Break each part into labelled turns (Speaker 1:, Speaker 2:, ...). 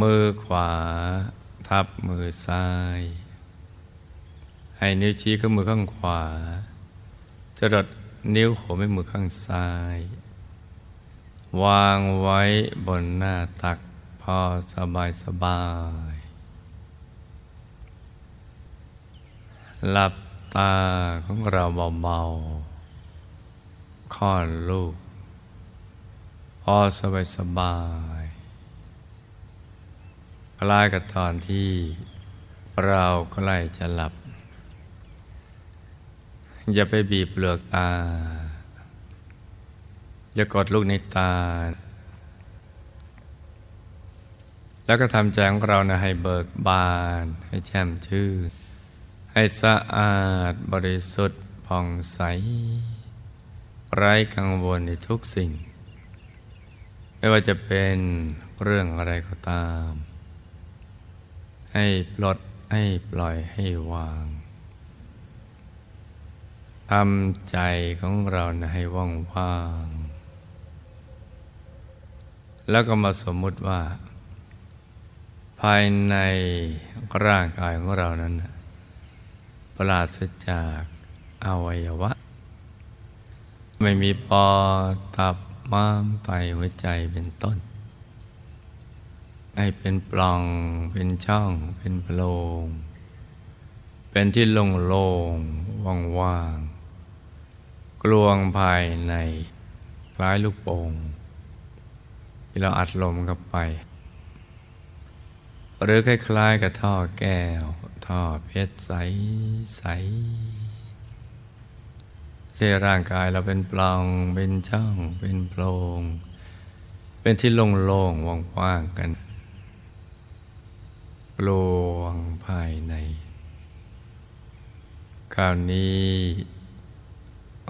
Speaker 1: มือขวา ทับมือซ้าย ให้นิ้วชี้ข้างมือข้างขวาจะดดนิ้วหัวแม่มือข้างซ้าย วางไว้บนหน้าตักพอสบายสบาย หลับตาของเราเบาๆค่อนลูก พอสบายสบาย คล้ายกับตอนที่เราใกล้จะหลับ อย่าไปบีบเปลือกตา อย่ากดลูกในตา แล้วก็ทำใจของเรานะให้เบิกบาน ให้แช่มชื่นให้สะอาดบริสุทธิ์ผ่องใส ไร้กังวลในทุกสิ่ง ไม่ว่าจะเป็นเรื่องอะไรก็ตาม ให้ปลดให้ปล่อยให้วางทำใจของเรานะให้ว่างว่างแล้วก็มาสมมุติว่า ภายในร่างกายของเรานั้นปราศจากอวัยวะ ไม่มีปอตับม้ามไตหัวใจเป็นต้น ให้เป็นปล่อง เป็นช่อง เป็นโพรง เป็นที่โล่งๆว่างๆกลวงภายในคล้ายลูกโป่งที่เราอัดลมเข้าไป หรือคล้ายๆกับท่อแก้ว ท่อเพชรใสใสเส้ร่างกายเราเป็นปล่อง เป็นช่อง เป็นโพรง เป็นที่โล่งๆว่างๆกัน ลวงภายใน คราวนี้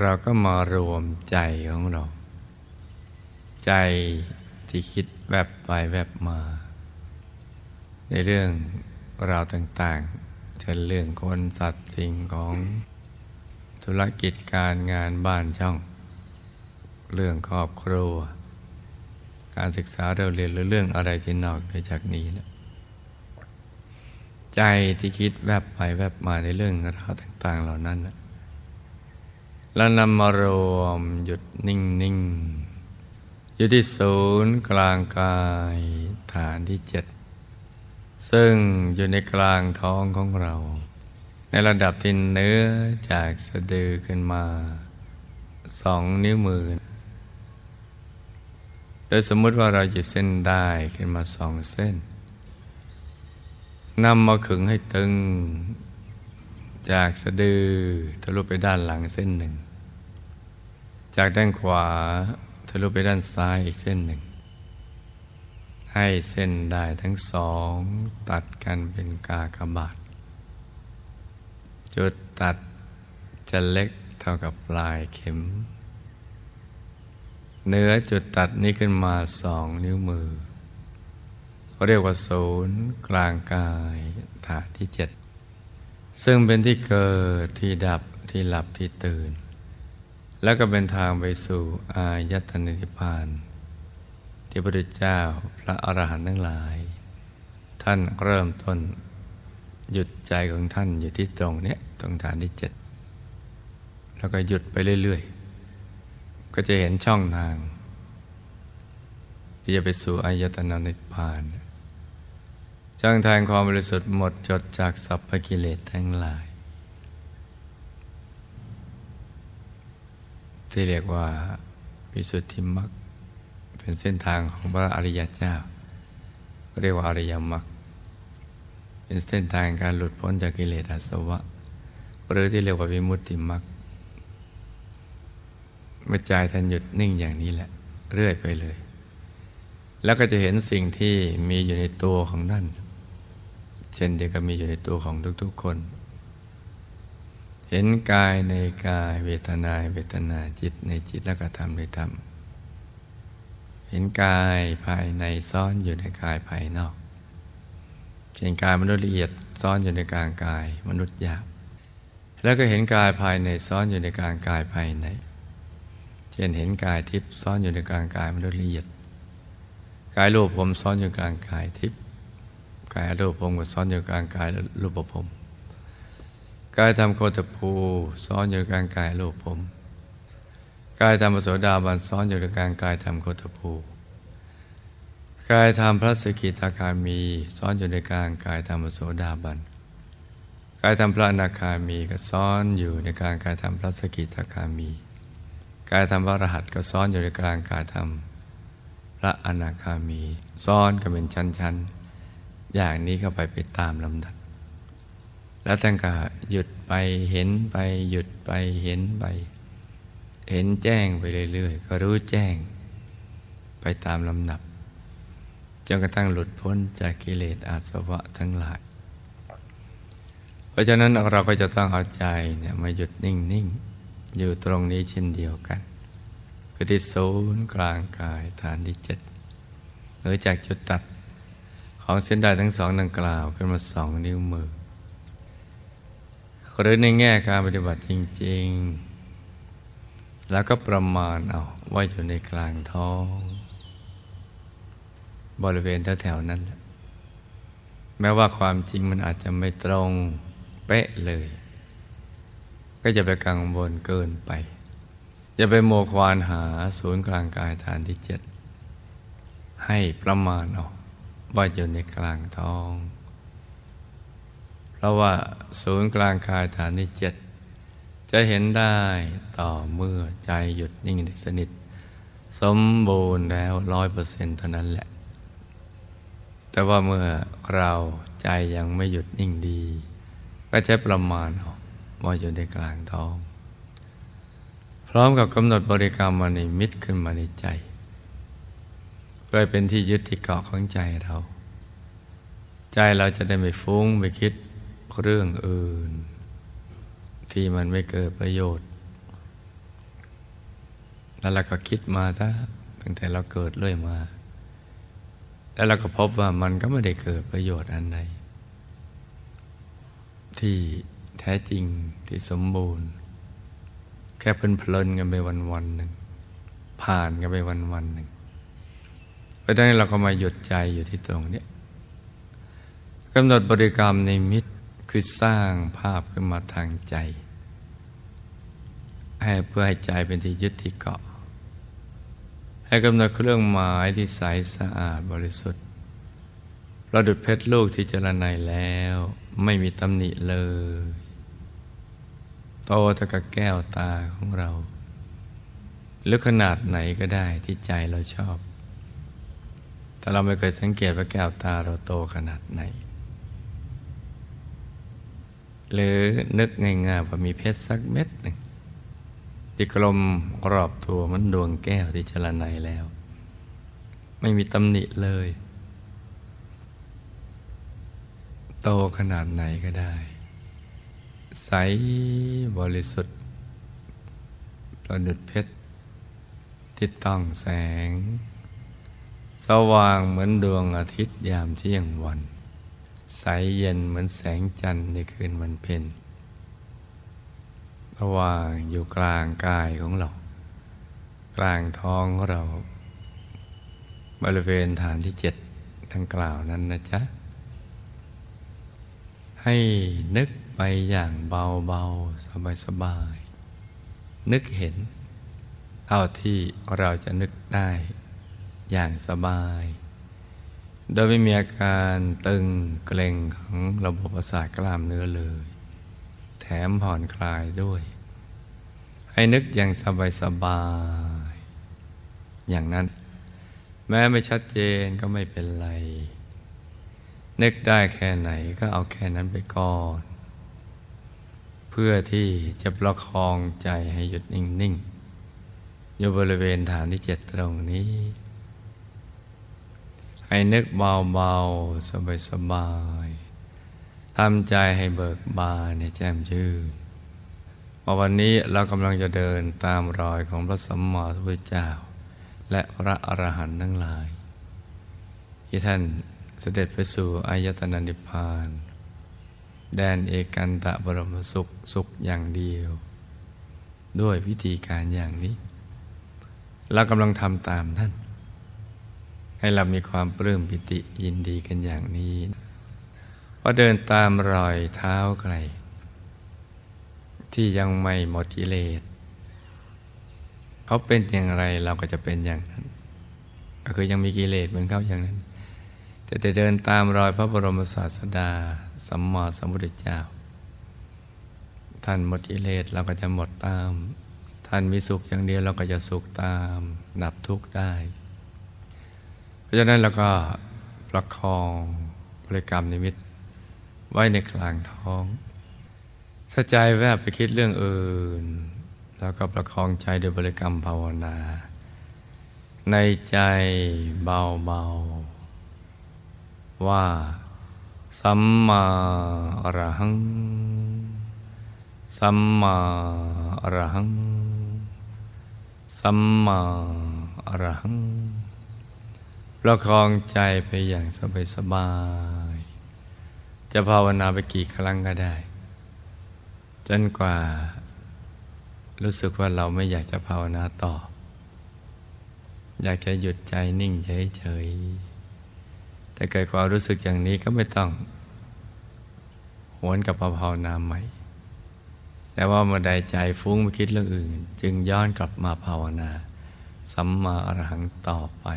Speaker 1: เราก็มารวมใจของเรา ใจที่คิดแวบไปแวบมา ในเรื่องราวต่างๆเช่นเรื่องคนสัตว์สิ่งของธุรกิจการงานบ้านช่อง เรื่องครอบครัว การศึกษาเราเรียนหรือเรื่องอะไรที่นอกเหนือจากนี้นะ ใจที่คิดแวบไปแวบมาในเรื่องราวต่าง ๆ เหล่านั้นแล้วนำมารวมหยุดนิ่ง ๆ อยู่ที่ศูนย์กลางกายฐานที่เจ็ดซึ่งอยู่ในกลางท้องของเรา ในระดับที่เนื้อจากสะดือขึ้นมาสองนิ้วมือ โดยสมมติว่าเราหยิบเส้นได้ขึ้นมาสองเส้น นำมาขึงให้ตึง จากสะดือทะลุไปด้านหลังเส้นหนึ่ง จากด้านขวาทะลุไปด้านซ้ายอีกเส้นหนึ่ง ให้เส้นได้ทั้งสอง ตัดกันเป็นกากบาท จุดตัดจะเล็กเท่ากับปลายเข็มเนื้อจุดตัดนี้ขึ้นมาสองนิ้วมือ เรียกว่าศูนย์กลางกายฐานที่เจ็ดซึ่งเป็นที่เกิดที่ดับที่หลับที่ตื่น แล้วก็เป็นทางไปสู่อายตนะนิพพาน ที่พระพุทธเจ้าพระอรหันต์ทั้งหลาย ท่านเริ่มต้นหยุดใจของท่านอยู่ที่ตรงเนี้ยตรงฐานที่เจ็ดแล้วก็หยุดไปเรื่อยๆ ก็จะเห็นช่องทาง ที่จะไปสู่อายตนะนิพพาน จ้างทางความบริสุทธิ์หมดจดจากสัพพกิเลสทั้งหลาย ที่เรียกว่าวิสุทธิมรรคเป็นเส้นทางของพระอริยเจ้า เรียกว่าอริยมรรคเป็นเส้นทางการหลุดพ้นจากกิเลสอาสวะ หรือที่เรียกว่าวิมุตติมรรคเมื่อใจท่านหยุดนิ่งอย่างนี้แหละ เรื่อยไปเลย แล้วก็จะเห็นสิ่งที่มีอยู่ในตัวของท่าน เช่นเดียวกับมีอยู่ในตัวของทุกๆคน เห็นกายในกายเวทนาเวทนาจิตในจิตแล้วก็ธรรมในธรรม เห็นกายภายในซ่อนอยู่ในกายภายนอก เช่นกายมนุษย์ละเอียดซ่อนอยู่ในกลางกายมนุษย์หยาบ แล้วก็เห็นกายภายในซ่อนอยู่ในกลางกายภายใน เช่นเห็นกายทิพย์ซ่อนอยู่ในกลางกายมนุษย์ละเอียด กายรูปผมซ้อนอยู่กลางกายทิพย์ กายรูปผมก็ซ้อนอยู่กลางกายรูปผมกายทำโคตภูซ้อนอยู่กลางกายรูปผมกายทำปโสดาบันซ้อนอยู่ในกลางกายทำโคตภูกายทำพระสกิทาคามีซ้อนอยู่ในกลางกายธรรมโสดาบันกายธรรมพระอนาคามีก็ซ้อนอยู่ในกลางกายธรรมพระสกิทาคามี กายธรรมพระรหัสก็ซ้อนอยู่ในกลางกายธรรมพระอนาคามี ซ้อนกันเป็นชั้นๆ อย่างนี้เข้าไปไปตามลำดับ แล้วท่านก็หยุดไปเห็นไปหยุดไปเห็นไป เห็นแจ้งไปเรื่อยๆ ก็รู้แจ้ง ไปตามลำดับจนกระทั่งหลุดพ้นจากกิเลสอาสวะทั้งหลาย เพราะฉะนั้นเราก็จะต้องเอาใจเนี่ยมาหยุดนิ่งๆ อยู่ตรงนี้เช่นเดียวกันคือที่ศูนย์กลางกายฐานที่เจ็ดหรือจากจุดตัด ของเส้นได้ทั้งสองดังกล่าวขึ้นมาสองนิ้วมือ หรือในแง่การปฏิบัติจริง ๆ แล้วก็ประมาณเอาว่าอยู่ในกลางท้อง บริเวณแถวๆนั้นแหละแม้ว่าความจริงมันอาจจะไม่ตรงเป๊ะเลย ก็จะไปกังวลเกินไปอย่าไปโมควานหาศูนย์กลางกายฐานที่เจ็ดให้ประมาณเอา ว่าอยู่ในกลางท้อง เพราะว่าศูนย์กลางกายฐานที่เจ็ดจะเห็นได้ต่อเมื่อใจหยุดนิ่งสนิท สมบูรณ์แล้วร้อยเปอร์เซ็นต์เท่านั้นแหละ แต่ว่าเมื่อเราใจยังไม่หยุดนิ่งดี ก็ใช้ประมาณเอาว่าอยู่ในกลางท้อง พร้อมกับกำหนดบริกรรมมาในมิตรขึ้นมาในใจ เพื่อเป็นที่ยึดที่เกาะของใจเรา ใจเราจะได้ไม่ฟุ้งไปคิดเรื่องอื่น ที่มันไม่เกิดประโยชน์ แล้วเราก็คิดมาถ้าตั้งแต่เราเกิดเรื่อยมา แล้วเราก็พบว่ามันก็ไม่ได้เกิดประโยชน์อันใดที่แท้จริงที่สมบูรณ์ แค่เพลินกันไปวันวันหนึ่งผ่านกันไปวันวันหนึ่ง เพราะฉะนั้นเราก็มาหยุดใจอยู่ที่ตรงนี้กำหนดบริกรรมในมิตรคือสร้างภาพขึ้นมาทางใจ ให้เพื่อให้ใจเป็นที่ยึดที่เกาะ ให้กำหนดเครื่องหมายที่ใสสะอาดบริสุทธิ์เราดุดเพชรลูกที่เจรไนแล้ว ไม่มีตำหนิเลย โตเท่ากับแก้วตาของเรา หรือขนาดไหนก็ได้ที่ใจเราชอบ แต่เราไม่เคยสังเกตว่าแก้วตาเราโตขนาดไหน หรือนึกง่ายๆว่ามีเพชรสักเม็ดหนึ่งที่กลมรอบตัวมันดวงแก้วที่จรไนแล้ว ไม่มีตำหนิเลย โตขนาดไหนก็ได้ ใสบริสุทธิ์ ประดุดเพชรที่ต้องแสง สว่างเหมือนดวงอาทิตย์ยามเที่ยงวัน ใสเย็นเหมือนแสงจันทร์ในคืนวันเพ็ญสว่างอยู่กลางกายของเรา กลางท้องของเรา บริเวณฐานที่เจ็ดทั้งกล่าวนั้นนะจ๊ะ ให้นึกไปอย่างเบาๆ สบายๆ นึกเห็น เท่าที่เราจะนึกได้ อย่างสบาย โดยไม่มีอาการตึงเกร็งของระบบประสาทกล้ามเนื้อเลย แถมผ่อนคลายด้วย ให้นึกอย่างสบายๆอย่างนั้น แม้ไม่ชัดเจนก็ไม่เป็นไร นึกได้แค่ไหนก็เอาแค่นั้นไปก่อน เพื่อที่จะประคองใจให้หยุดนิ่ง ๆ อยู่บริเวณฐานที่เจ็ดตรงนี้ ให้นึกเบาๆ สบายๆทำใจให้เบิกบานในแจ่มชื่นมาวันนี้เรากำลังจะเดินตามรอยของพระสัมมาสัมพุทธเจ้า และพระอรหันต์ทั้งหลาย ที่ท่านเสด็จไปสู่อายตนะนิพพาน แดนเอกันตะบรมสุขสุขอย่างเดียว ด้วยวิธีการอย่างนี้ เรากำลังทำตามท่าน ให้เรามีความปลื้มปิติยินดีกันอย่างนี้พอเดินตามรอยเท้าใครที่ยังไม่หมดกิเลสเขาเป็นอย่างไรเราก็จะเป็นอย่างนั้น ก็คือยังมีกิเลสเหมือนเขาอย่างนั้นจะจะเดินตามรอยพระบรมศาสดาสัมมาสัมพุทธเจ้า ท่านหมดกิเลสเราก็จะหมดตาม ท่านมีสุขอย่างเดียวเราก็จะสุขตาม ดับทุกข์ได้ะฉะนั้นเราก็ประคองบริกรรมนิมิต ไว้ในกลางท้อง ถ้าใจแวบไปคิดเรื่องอื่น แล้วก็ประคองใจด้วยบริกรรมภาวนา ในใจเบาๆ ว่า สัมมาอรหัง สัมมาอรหัง สัมมาอรหัง ประคองใจไปอย่างสบายสบาย จะภาวนาไปกี่ครั้งก็ได้ จนกว่า รู้สึกว่าเราไม่อยากจะภาวนาต่อ อยากจะหยุดใจนิ่งเฉยๆแต่เกิดความรู้สึกอย่างนี้ก็ไม่ต้อง หวนกับภาวนาใหม่ แต่ว่าเมื่อใดใจฟุ้งไปคิดเรื่องอื่น จึงย้อนกลับมาภาวนา สัมมาอรหังต่อไป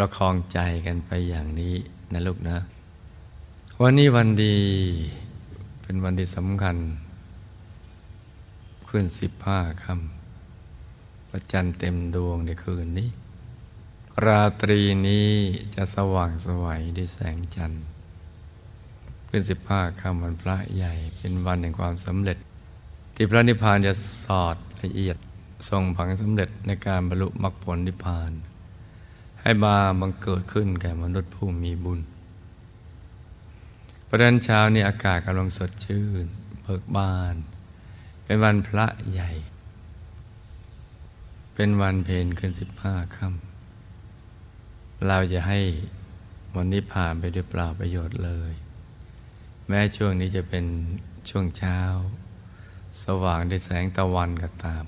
Speaker 1: ประคองใจกันไปอย่างนี้นะลูกนะ วันนี้วันดีเป็นวันที่สำคัญ ขึ้นสิบห้าคำประจันเต็มดวงในคืนนี้ ราตรีนี้จะสว่างสวัยด้วยแสงจันทร์เป็นสิบห้าคำวันพระใหญ่เป็นวันแห่งความสำเร็จ ที่พระนิพพานจะสอดละเอียดทรงผังสำเร็จในการบรรลุมรรคผลนิพพาน ให้บาบังเกิดขึ้นแก่มนุษย์ผู้มีบุญ ประเด็นเช้านี้อากาศกำลังสดชื่นเบิกบาน เป็นวันพระใหญ่ เป็นวันเพนขึ้นสิบห้าค่ำเราจะให้วันนี้ผ่านไปด้วยเปล่าประโยชน์เลย แม้ช่วงนี้จะเป็นช่วงเช้า สว่างด้วยแสงตะวันก็ตาม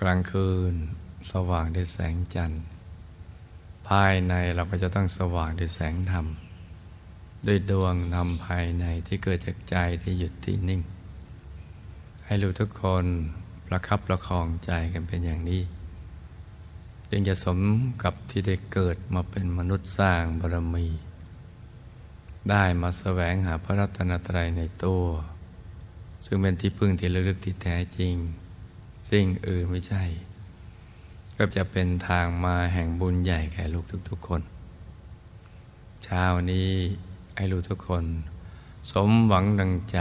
Speaker 1: กลางคืน สว่างด้วยแสงจันทร์ ภายในเราก็จะต้องสว่างด้วยแสงธรรม ด้วยดวงธรรมภายในที่เกิดจากใจที่หยุดที่นิ่ง ให้รู้ทุกคนประคับประคองใจกันเป็นอย่างนี้จึงจะสมกับที่ได้เกิดมาเป็นมนุษย์สร้างบารมี ได้มาแสวงหาพระรัตนตรัยในตัว ซึ่งเป็นที่พึ่งที่ลึกที่แท้จริง สิ่งอื่นไม่ใช่ ก็จะเป็นทางมาแห่งบุญใหญ่แก่ลูกทุก ๆ คน เช้านี้ให้ลูกทุกคน สมหวังดังใจ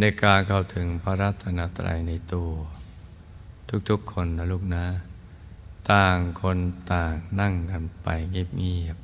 Speaker 1: ในการเข้าถึงพระรัตนตรัยในตัว ทุกๆคนนะลูกนะ ต่างคนต่างนั่งกันไปเงียบ